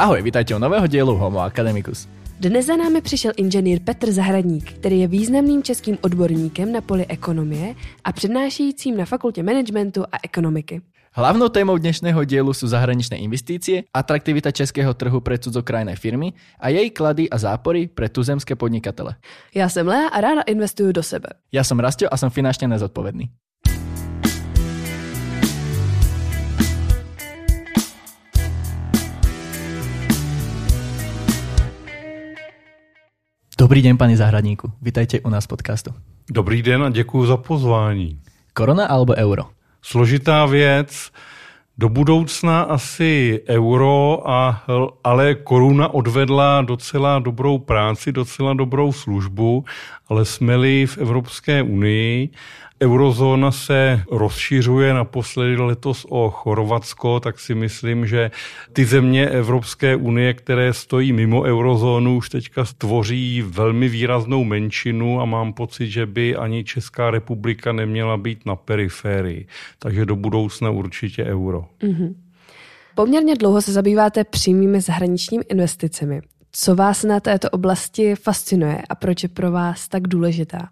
Ahoj, vítajte u nového dielu Homo Academicus. Dnes za námi přišel inženýr Petr Zahradník, který je významným českým odborníkem na poli ekonomie a přednášejícím na fakultě managementu a ekonomiky. Hlavnou témou dnešného dielu sú zahraničné investície, atraktivita českého trhu pre cudzokrajné firmy a jej klady a zápory pre tuzemské podnikatele. Já jsem Lea a ráda investuju do sebe. Ja som Rastio a som finančne nezodpovedný. Dobrý den, pani Zahradníku. Vítajte u nás v podcastu. Dobrý den a děkuji za pozvání. Korona alebo euro? Složitá věc. Do budoucna asi euro, a, ale koruna odvedla docela dobrou práci, docela dobrou službu, ale jsme-li v Evropské unii Eurozóna se rozšiřuje naposledy letos o Chorvatsko, tak si myslím, že ty země Evropské unie, které stojí mimo eurozónu, už teďka tvoří velmi výraznou menšinu a mám pocit, že by ani Česká republika neměla být na periférii. Takže do budoucna určitě euro. Mm-hmm. Poměrně dlouho se zabýváte přímými zahraničními investicemi. Co vás na této oblasti fascinuje a proč je pro vás tak důležitá?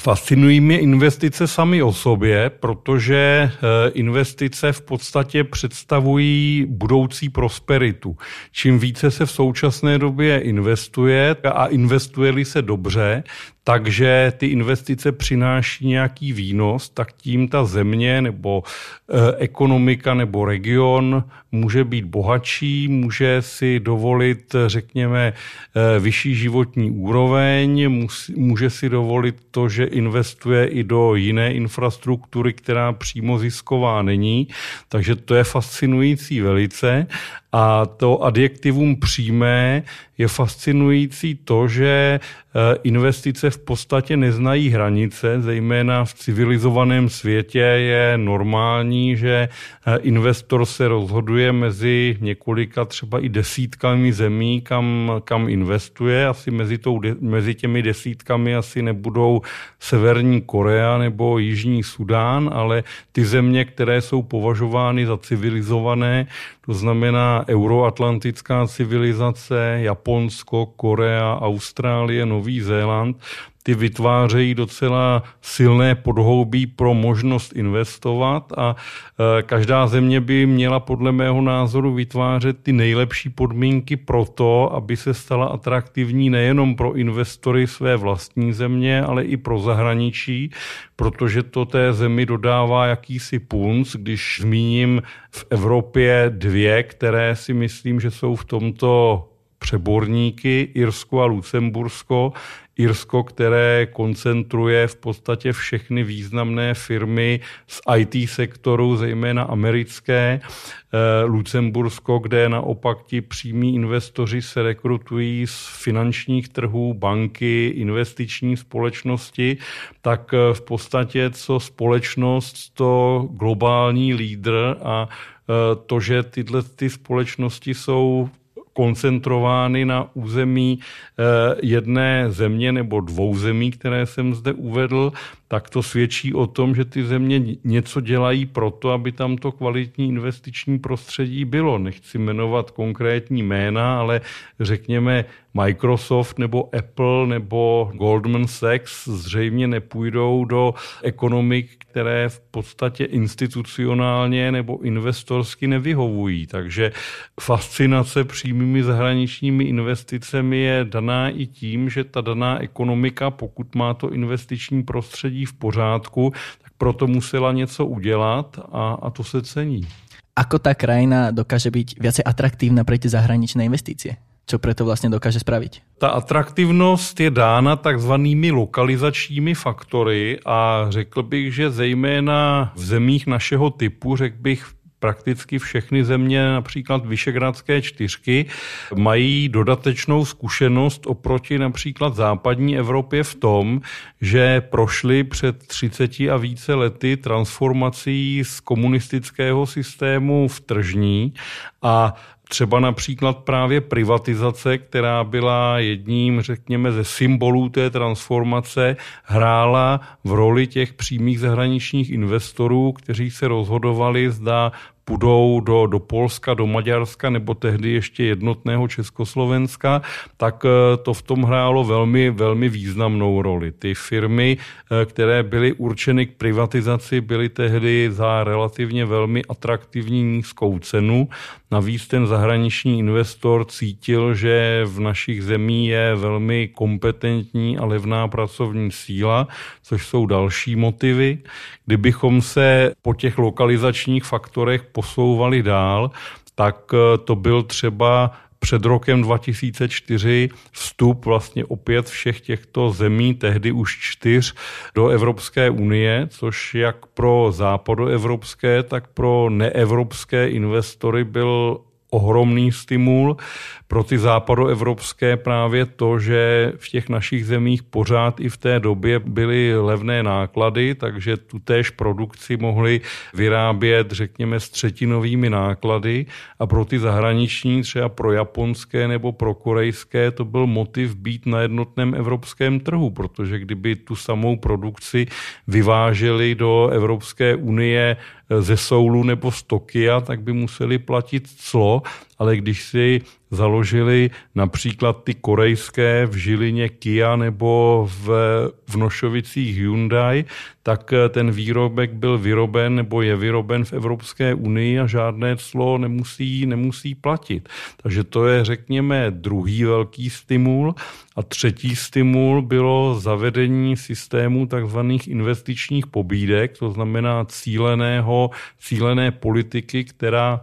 Fascinují mě investice sami o sobě, protože eh, investice v podstatě představují budoucí prosperitu. Čím více se v současné době investuje a investuje-li se dobře, takže ty investice přináší nějaký výnos, tak tím ta země nebo e, ekonomika nebo region může být bohatší, může si dovolit, řekněme, e, vyšší životní úroveň, může si dovolit to, že investuje i do jiné infrastruktury, která přímo zisková není. Takže to je fascinující velice. A to adjektivum přímé je fascinující to, že e, investice v podstatě neznají hranice, zejména v civilizovaném světě je normální, že e, investor se rozhoduje mezi několika třeba i desítkami zemí, kam, kam investuje. Asi mezi, tou, mezi těmi desítkami asi nebudou Severní Korea nebo Jižní Sudán, ale ty země, které jsou považovány za civilizované, to znamená euroatlantická civilizace, Japonsko, Korea, Austrálie, Nový Zéland, ty vytvářejí docela silné podhoubí pro možnost investovat a e, každá země by měla podle mého názoru vytvářet ty nejlepší podmínky pro to, aby se stala atraktivní nejenom pro investory své vlastní země, ale i pro zahraničí, protože to té zemi dodává jakýsi punc, když zmíním v Evropě dvě, které si myslím, že jsou v tomto přeborníky, Irsko a Lucembursko. Irsko, které koncentruje v podstatě všechny významné firmy z IT sektoru, zejména americké. Eh, Lucembursko, kde naopak ti přímí investoři se rekrutují z finančních trhů, banky, investiční společnosti, tak eh, v podstatě co společnost, to globální lídr a eh, to, že tyhle ty společnosti jsou koncentrovány na území eh, jedné země nebo dvou zemí, které jsem zde uvedl, tak to svědčí o tom, že ty země něco dělají proto, aby tam to kvalitní investiční prostředí bylo. Nechci jmenovat konkrétní jména, ale řekněme Microsoft nebo Apple nebo Goldman Sachs zřejmě nepůjdou do ekonomik, které v podstatě institucionálně nebo investorsky nevyhovují. Takže fascinace přímými zahraničními investicemi je daná i tím, že ta daná ekonomika, pokud má to investiční prostředí, prostředí v pořádku, tak proto musela něco udělat a, a to se cení. Ako ta krajina dokáže být více atraktívna pro ty zahraničné investície? Co preto vlastně dokáže spravit? Ta atraktivnost je dána takzvanými lokalizačními faktory a řekl bych, že zejména v zemích našeho typu, řekl bych prakticky všechny země, například Vyšegradské čtyřky, mají dodatečnou zkušenost oproti například západní Evropě v tom, že prošli před 30 a více lety transformací z komunistického systému v tržní a Třeba například právě privatizace, která byla jedním, řekněme, ze symbolů té transformace, hrála v roli těch přímých zahraničních investorů, kteří se rozhodovali, zda půjdou do, do Polska, do Maďarska nebo tehdy ještě jednotného Československa, tak eh, to v tom hrálo velmi, velmi významnou roli. Ty firmy, eh, které byly určeny k privatizaci, byly tehdy za relativně velmi atraktivní nízkou cenu. Navíc ten zahraniční investor cítil, že v našich zemí je velmi kompetentní a levná pracovní síla, což jsou další motivy. Kdybychom se po těch lokalizačních faktorech posouvali dál, tak eh, to byl třeba před rokem 2004 vstup vlastně opět všech těchto zemí, tehdy už čtyř, do Evropské unie, což jak pro západoevropské, tak pro neevropské investory byl ohromný stimul pro ty západoevropské právě to, že v těch našich zemích pořád i v té době byly levné náklady, takže tu též produkci mohli vyrábět, řekněme, s třetinovými náklady. A pro ty zahraniční, třeba pro japonské nebo pro korejské, to byl motiv být na jednotném evropském trhu, protože kdyby tu samou produkci vyváželi do Evropské unie ze Soulu nebo z Tokia, tak by museli platit clo, ale když si založili například ty korejské v Žilině Kia nebo v, v Nošovicích Hyundai, tak eh, ten výrobek byl vyroben nebo je vyroben v Evropské unii a žádné clo nemusí, nemusí platit. Takže to je, řekněme, druhý velký stimul. A třetí stimul bylo zavedení systému takzvaných investičních pobídek, to znamená cíleného, cílené politiky, která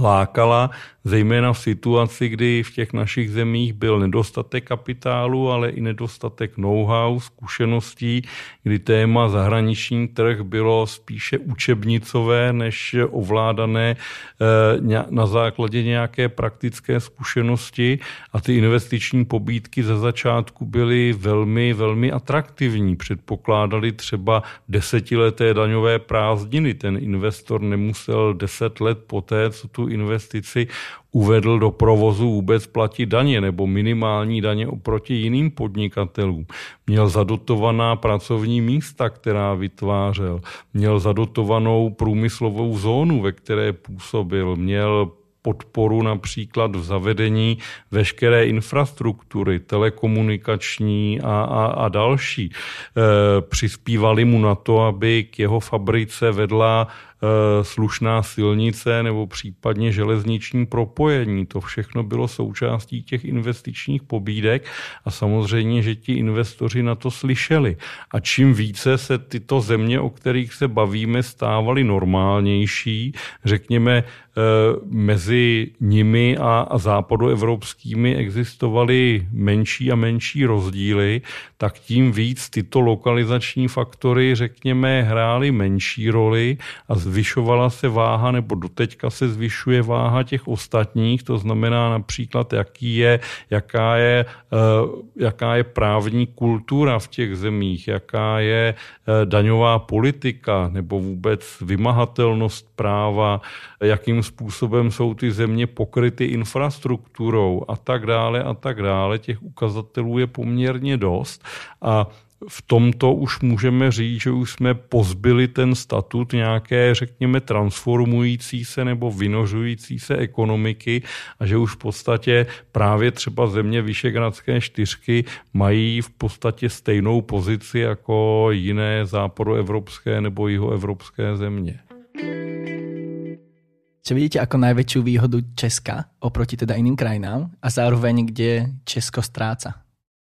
lákala zejména v situaci, kdy v těch našich zemích byl nedostatek kapitálu, ale i nedostatek know-how, zkušeností, kdy téma zahraniční trh bylo spíše učebnicové, než ovládané eh, na základě nějaké praktické zkušenosti a ty investiční pobídky ze začátku byly velmi, velmi atraktivní. Předpokládali třeba desetileté daňové prázdniny. Ten investor nemusel deset let poté, co tu investici uvedl do provozu vůbec platit daně nebo minimální daně oproti jiným podnikatelům. Měl zadotovaná pracovní místa, která vytvářel. Měl zadotovanou průmyslovou zónu, ve které působil. Měl podporu například v zavedení veškeré infrastruktury, telekomunikační a, a, a další. E, přispívali mu na to, aby k jeho fabrice vedla Eh, slušná silnice nebo případně železniční propojení. To všechno bylo součástí těch investičních pobídek a samozřejmě, že ti investoři na to slyšeli. A čím více se tyto země, o kterých se bavíme, stávaly normálnější, řekněme, mezi nimi a, a západoevropskými existovaly menší a menší rozdíly, tak tím víc tyto lokalizační faktory, řekněme, hrály menší roli a zvyšovala se váha, nebo doteďka se zvyšuje váha těch ostatních, to znamená například, jaký je, jaká, je, eh, jaká je právní kultura v těch zemích, jaká je eh, daňová politika nebo vůbec vymahatelnost práva, jakým způsobem jsou ty země pokryty infrastrukturou a tak dále a tak dále. Těch ukazatelů je poměrně dost a v tomto už můžeme říct, že už jsme pozbyli ten statut nějaké, řekněme, transformující se nebo vynořující se ekonomiky a že už v podstatě právě třeba země Vyšegradské čtyřky mají v podstatě stejnou pozici jako jiné západoevropské nebo jihoevropské země. Co vidíte jako největší výhodu Česka oproti teda jiným krajinám a zároveň, kde Česko ztráca?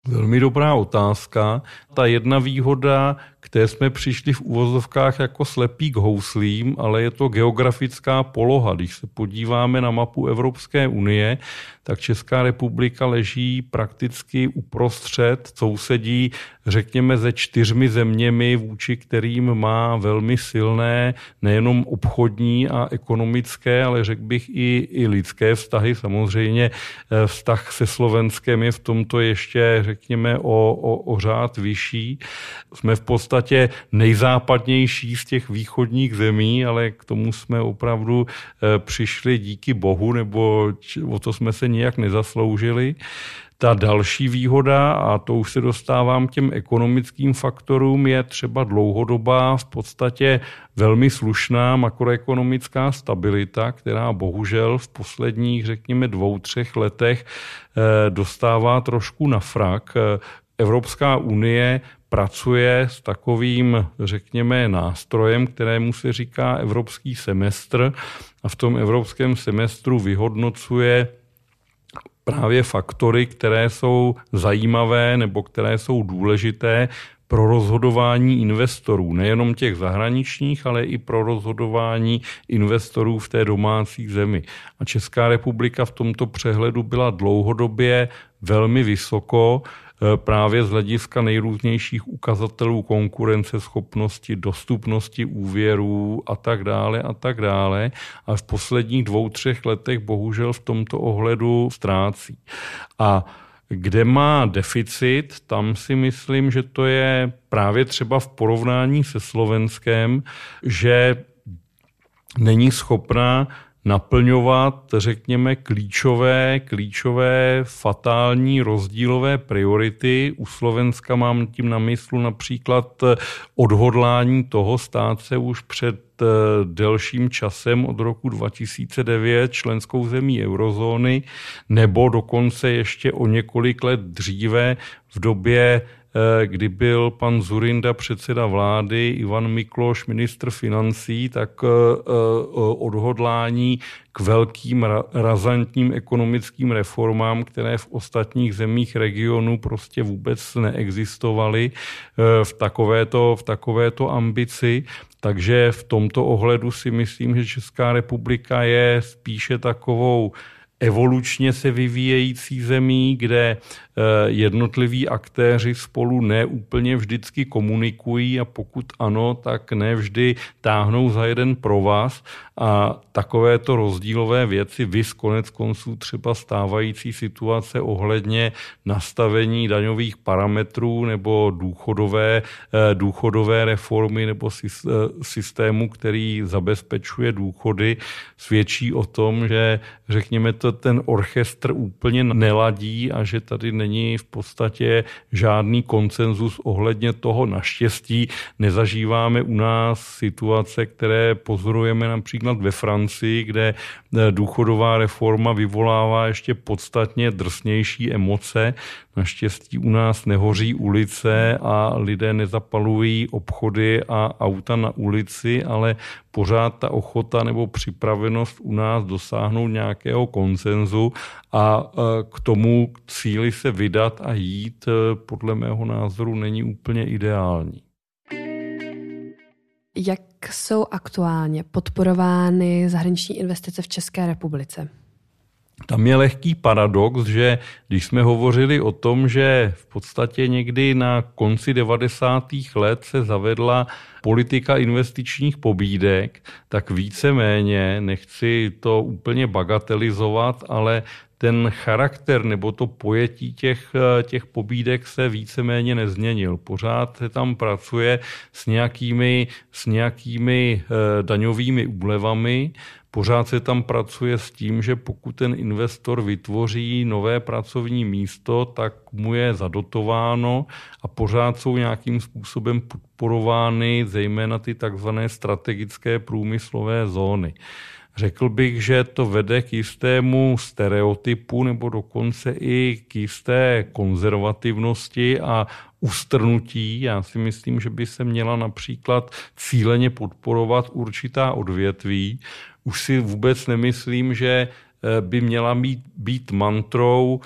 Velmi dobrá otázka. Ta jedna výhoda které jsme přišli v uvozovkách jako slepí k houslím, ale je to geografická poloha. Když se podíváme na mapu Evropské unie, tak Česká republika leží prakticky uprostřed, sousedí, řekněme, ze čtyřmi zeměmi, vůči kterým má velmi silné nejenom obchodní a ekonomické, ale řekl bych i, i lidské vztahy. Samozřejmě eh, vztah se Slovenskem je v tomto ještě, řekněme, o, o, o řád vyšší. Jsme v podstatě nejzápadnější z těch východních zemí, ale k tomu jsme opravdu eh, přišli díky bohu, nebo o to jsme se nijak nezasloužili. Ta další výhoda, a to už se dostávám k těm ekonomickým faktorům, je třeba dlouhodobá, v podstatě velmi slušná makroekonomická stabilita, která bohužel v posledních, řekněme, dvou, třech letech eh, dostává trošku na frak. Evropská unie pracuje s takovým, řekněme, nástrojem, kterému se říká evropský semestr a v tom evropském semestru vyhodnocuje právě faktory, které jsou zajímavé nebo které jsou důležité pro rozhodování investorů, nejenom těch zahraničních, ale i pro rozhodování investorů v té domácí zemi. A Česká republika v tomto přehledu byla dlouhodobě velmi vysoko, právě z hlediska nejrůznějších ukazatelů konkurenceschopnosti, dostupnosti úvěrů a tak dále a tak dále. A v posledních dvou, třech letech bohužel v tomto ohledu ztrácí. A kde má deficit, tam si myslím, že to je právě třeba v porovnání se Slovenskem, že není schopná naplňovat, řekněme, klíčové, klíčové fatální rozdílové priority. U Slovenska mám tím na myslu například odhodlání toho stát se už před eh, delším časem od roku 2009 členskou zemí eurozóny, nebo dokonce ještě o několik let dříve v době Eh, kdy byl pan Zurinda předseda vlády, Ivan Mikloš ministr financí, tak eh, eh, odhodlání k velkým razantním ekonomickým reformám, které v ostatních zemích regionu prostě vůbec neexistovaly v takovéto, v takovéto ambici. Takže v tomto ohledu si myslím, že Česká republika je spíše takovou evolučně se vyvíjející zemí, kde eh, jednotliví aktéři spolu neúplně vždycky komunikují a pokud ano, tak nevždy táhnou za jeden provaz. A takovéto rozdílové věci, vys konec konců třeba stávající situace ohledně nastavení daňových parametrů nebo důchodové, eh, důchodové reformy nebo eh, systému, který zabezpečuje důchody, svědčí o tom, že řekněme to ten orchestr úplně neladí a že tady není v podstatě žádný koncenzus ohledně toho naštěstí. Nezažíváme u nás situace, které pozorujeme například ve Francii, kde eh, důchodová reforma vyvolává ještě podstatně drsnější emoce. Naštěstí u nás nehoří ulice a lidé nezapalují obchody a auta na ulici, ale pořád ta ochota nebo připravenost u nás dosáhnout nějakého koncenzu a e, k tomu cíli se vydat a jít e, podle mého názoru není úplně ideální. Jak jsou aktuálně podporovány zahraniční investice v České republice? Tam je lehký paradox, že když jsme hovořili o tom, že v podstatě někdy na konci 90. let se zavedla politika investičních pobídek, tak víceméně, nechci to úplně bagatelizovat, ale ten charakter nebo to pojetí těch, těch pobídek se víceméně nezměnil. Pořád se tam pracuje s nějakými, s nějakými eh, daňovými úlevami, Pořád se tam pracuje s tím, že pokud ten investor vytvoří nové pracovní místo, tak mu je zadotováno a pořád jsou nějakým způsobem podporovány zejména ty takzvané strategické průmyslové zóny. Řekl bych, že to vede k jistému stereotypu nebo dokonce i k jisté konzervativnosti a ustrnutí. Já si myslím, že by se měla například cíleně podporovat určitá odvětví. Už si vůbec nemyslím, že eh, by měla být, být mantrou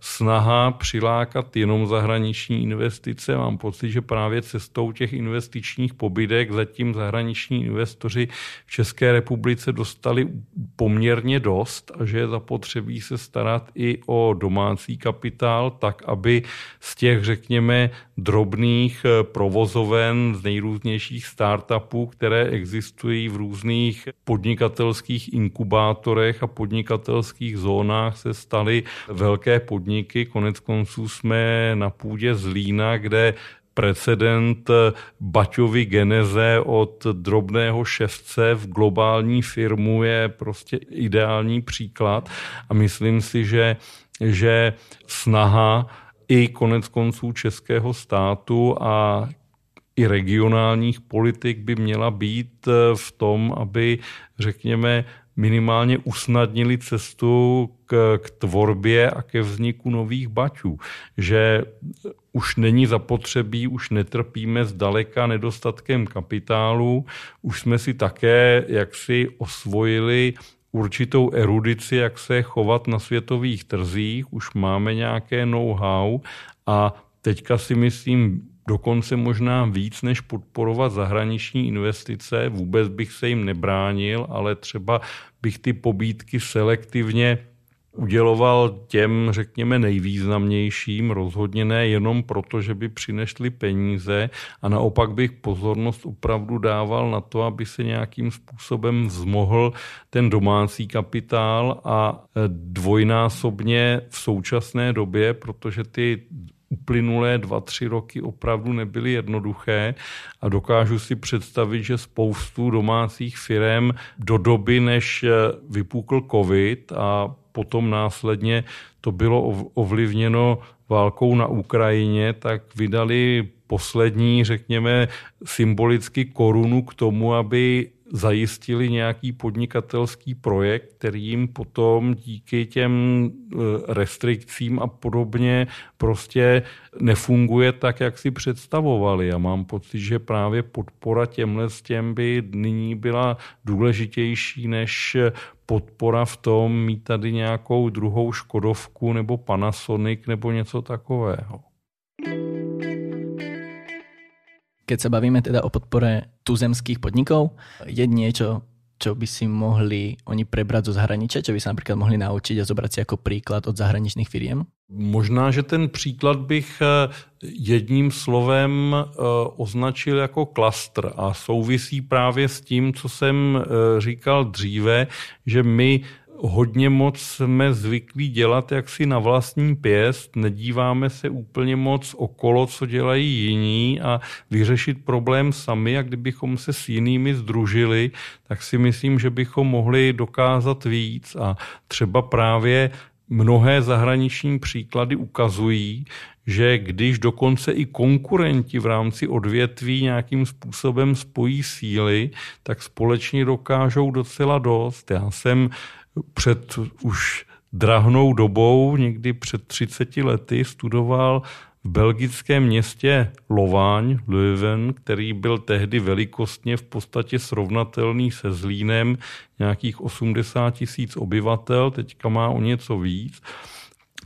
snaha přilákat jenom zahraniční investice. Mám pocit, že právě cestou těch investičních pobydek zatím zahraniční investoři v České republice dostali poměrně dost a že je zapotřebí se starat i o domácí kapitál, tak aby z těch, řekněme, drobných eh, provozoven z nejrůznějších startupů, které existují v různých podnikatelských inkubátorech a podnikatelských zónách, se staly velké velké podniky. Konec konců jsme na půdě Zlína, kde precedent Baťovi geneze od drobného ševce v globální firmu je prostě ideální příklad a myslím si, že že snaha i konec konců českého státu a i regionálních politik by měla být v tom, aby, řekněme, minimálně usnadnili cestu k, k tvorbě a ke vzniku nových baťů. Že už není zapotřebí, už netrpíme zdaleka nedostatkem kapitálu, už jsme si také jaksi osvojili určitou erudici, jak se chovat na světových trzích, už máme nějaké know-how a teďka si myslím, dokonce možná víc, než podporovat zahraniční investice. Vůbec bych se jim nebránil, ale třeba bych ty pobídky selektivně uděloval těm, řekněme, nejvýznamnějším, rozhodně ne jenom proto, že by přinešli peníze a naopak bych pozornost opravdu dával na to, aby se nějakým způsobem zmohl ten domácí kapitál a dvojnásobně v současné době, protože ty uplynulé dva, tři roky opravdu nebyly jednoduché a dokážu si představit, že spoustu domácích firm do doby, než vypukl covid a potom následně to bylo ovlivněno válkou na Ukrajině, tak vydali poslední, řekněme, symbolicky korunu k tomu, aby zajistili nějaký podnikatelský projekt, který jim potom díky těm e, restrikcím a podobně prostě nefunguje tak, jak si představovali. A mám pocit, že právě podpora těmhle s těm by nyní byla důležitější než podpora v tom mít tady nějakou druhou Škodovku nebo Panasonic nebo něco takového. Keď sa bavíme teda o podpore tuzemských podnikov, je niečo, čo by si mohli oni prebrať zo zahraničia, čo by sa napríklad mohli naučiť a zobrať si ako príklad od zahraničných firiem? Možná, že ten příklad bych eh, jedním slovem eh, označil jako klastr a souvisí právě s tím, co jsem eh, říkal dříve, že my hodně moc jsme zvyklí dělat jaksi na vlastní pěst, nedíváme se úplně moc okolo, co dělají jiní a vyřešit problém sami a kdybychom se s jinými združili, tak si myslím, že bychom mohli dokázat víc a třeba právě mnohé zahraniční příklady ukazují, že když dokonce i konkurenti v rámci odvětví nějakým způsobem spojí síly, tak společně dokážou docela dost. Já jsem před už drahnou dobou, někdy před 30 lety, studoval v belgickém městě Lováň, Leuven, který byl tehdy velikostně v podstatě srovnatelný se Zlínem, nějakých 80 tisíc obyvatel, teďka má o něco víc.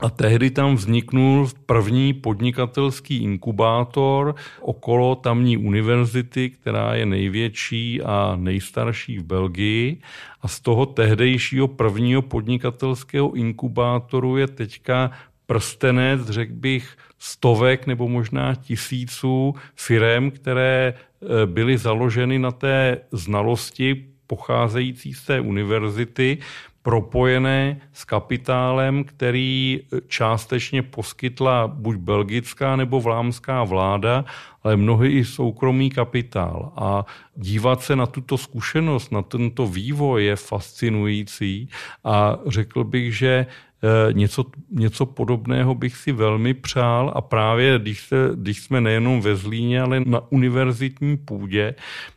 A tehdy tam vzniknul první podnikatelský inkubátor okolo tamní univerzity, která je největší a nejstarší v Belgii. A z toho tehdejšího prvního podnikatelského inkubátoru je teďka prstenec, řekl bych, stovek nebo možná tisíců firem, které e, byly založeny na té znalosti pocházející z té univerzity, propojené s kapitálem, který částečně poskytla buď belgická nebo vlámská vláda, ale mnohý i soukromý kapitál. A dívat se na tuto zkušenost, na tento vývoj je fascinující a řekl bych, že Eh, něco, něco podobného bych si velmi přál a právě když, se, když jsme nejenom ve Zlíně, ale na univerzitní půdě,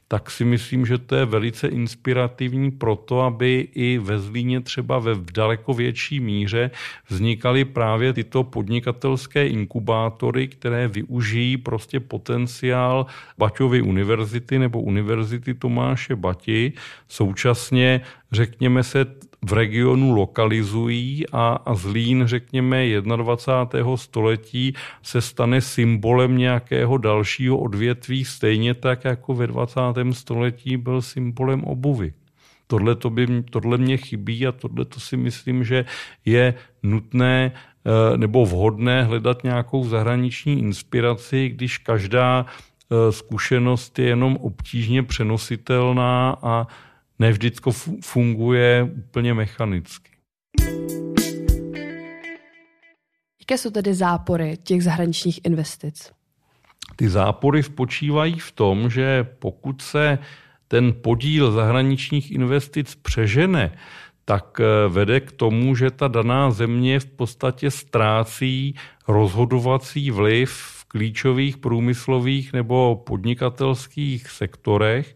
tak si myslím, že to je velice inspirativní pro to, aby i ve Zlíně třeba ve daleko větší míře vznikaly právě tyto podnikatelské inkubátory, které využijí prostě potenciál Baťovy univerzity nebo univerzity Tomáše Bati. Současně, řekněme se, v regionu lokalizují a, Zlín, řekněme, 21. století se stane symbolem nějakého dalšího odvětví, stejně tak jako ve 20. století byl symbolem obuvy. Tohle, to by, tohle mě chybí a tohle to si myslím, že je nutné eh, nebo vhodné hledat nějakou zahraniční inspiraci, když každá eh, zkušenost je jenom obtížně přenositelná a ne vždycky funguje úplně mechanicky. Jaké jsou tedy zápory těch zahraničních investic? Ty zápory spočívají v tom, že pokud se ten podíl zahraničních investic přežene, tak eh, vede k tomu, že ta daná země v podstatě ztrácí rozhodovací vliv v klíčových průmyslových nebo podnikatelských sektorech.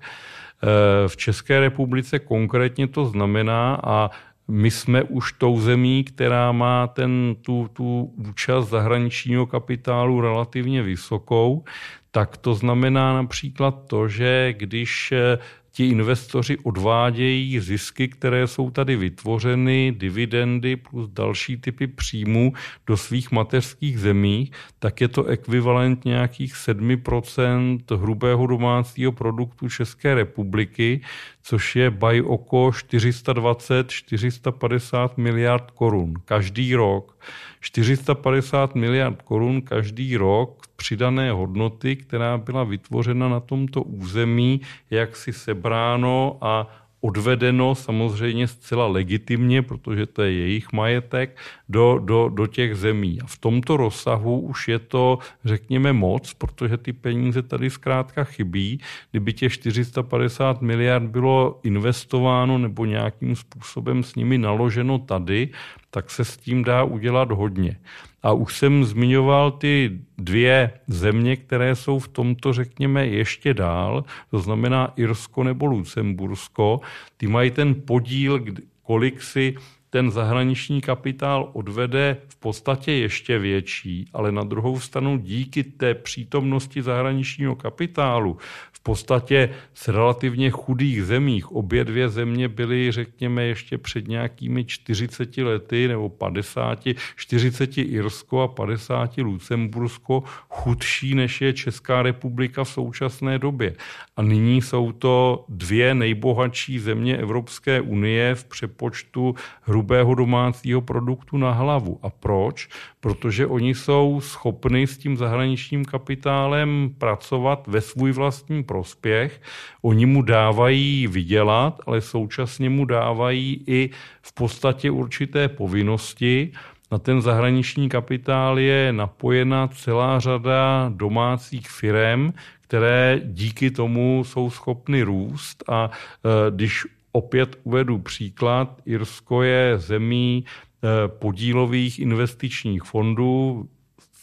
V České republice konkrétně to znamená, a my jsme už tou zemí, která má ten, tu, tu účast zahraničního kapitálu relativně vysokou, tak to znamená například to, že když eh, ti investoři odvádějí zisky, které jsou tady vytvořeny, dividendy plus další typy příjmů do svých mateřských zemí, tak je to ekvivalent nějakých 7% hrubého domácího produktu České republiky, což je by oko 420-450 miliard korun každý rok. 450 miliard korun každý rok přidané hodnoty, která byla vytvořena na tomto území, jak si sebráno a odvedeno samozřejmě zcela legitimně, protože to je jejich majetek, do, do, do těch zemí. A v tomto rozsahu už je to, řekněme, moc, protože ty peníze tady zkrátka chybí. Kdyby těch 450 miliard bylo investováno nebo nějakým způsobem s nimi naloženo tady, tak se s tím dá udělat hodně. A už jsem zmiňoval ty dvě země, které jsou v tomto, řekněme, ještě dál, to znamená Irsko nebo Lucembursko. Ty mají ten podíl, kolik si ten zahraniční kapitál odvede v podstatě ještě větší, ale na druhou stranu díky té přítomnosti zahraničního kapitálu v podstatě z relativně chudých zemích. Obě dvě země byly, řekněme, ještě před nějakými 40 lety nebo 50, 40 Irsko a 50 Lucembursko chudší, než je Česká republika v současné době. A nyní jsou to dvě nejbohatší země Evropské unie v přepočtu hrubého domácího produktu na hlavu. A proč? Protože oni jsou schopni s tím zahraničním kapitálem pracovat ve svůj vlastní prospěch. Oni mu dávají vydělat, ale současně mu dávají i v podstatě určité povinnosti. Na ten zahraniční kapitál je napojena celá řada domácích firm, které díky tomu jsou schopny růst a e, když opět uvedu příklad, Irsko je zemí e, podílových investičních fondů,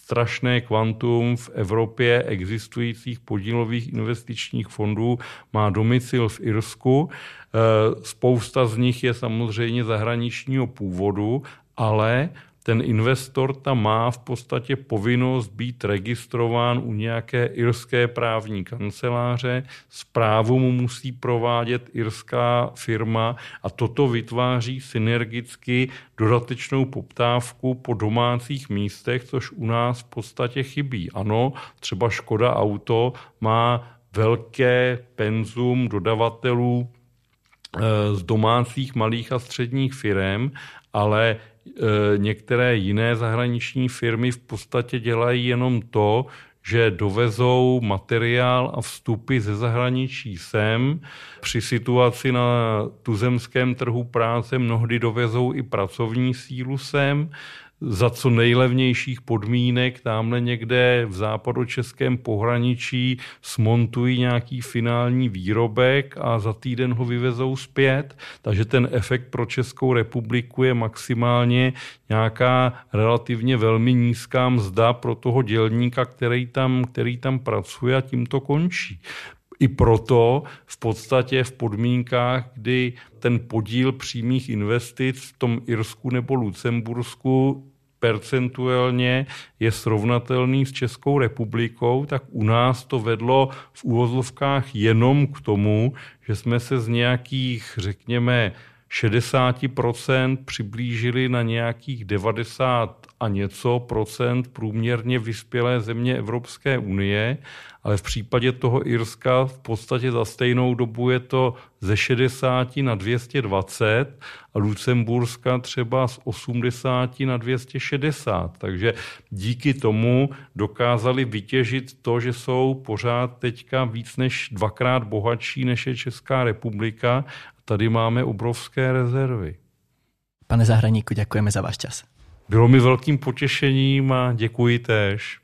strašné kvantum v Evropě existujících podílových investičních fondů má domicil v Irsku. E, spousta z nich je samozřejmě zahraničního původu, ale ten investor tam má v podstatě povinnost být registrován u nějaké irské právní kanceláře, zprávu mu musí provádět irská firma a toto vytváří synergicky dodatečnou poptávku po domácích místech, což u nás v podstatě chybí. Ano, třeba Škoda Auto má velké penzum dodavatelů eh, z domácích malých a středních firm, ale některé jiné zahraniční firmy v podstatě dělají jenom to, že dovezou materiál a vstupy ze zahraničí sem. Při situaci na tuzemském trhu práce mnohdy dovezou i pracovní sílu sem za co nejlevnějších podmínek tamhle někde v západočeském pohraničí smontují nějaký finální výrobek a za týden ho vyvezou zpět. Takže ten efekt pro Českou republiku je maximálně nějaká relativně velmi nízká mzda pro toho dělníka, který tam, který tam pracuje a tím to končí. I proto v podstatě v podmínkách, kdy ten podíl přímých investic v tom Irsku nebo Lucembursku percentuálně je srovnatelný s Českou republikou, tak u nás to vedlo v úvozovkách jenom k tomu, že jsme se z nějakých, řekněme, 60% přiblížili na nějakých 90 a něco procent průměrně vyspělé země Evropské unie, ale v případě toho Irska v podstatě za stejnou dobu je to ze 60 na 220 a Lucemburska třeba z 80 na 260. Takže díky tomu dokázali vytěžit to, že jsou pořád teďka víc než dvakrát bohatší než je Česká republika. Tady máme obrovské rezervy. Pane Zahraníku, děkujeme za váš čas. Bylo mi velkým potěšením a děkuji též.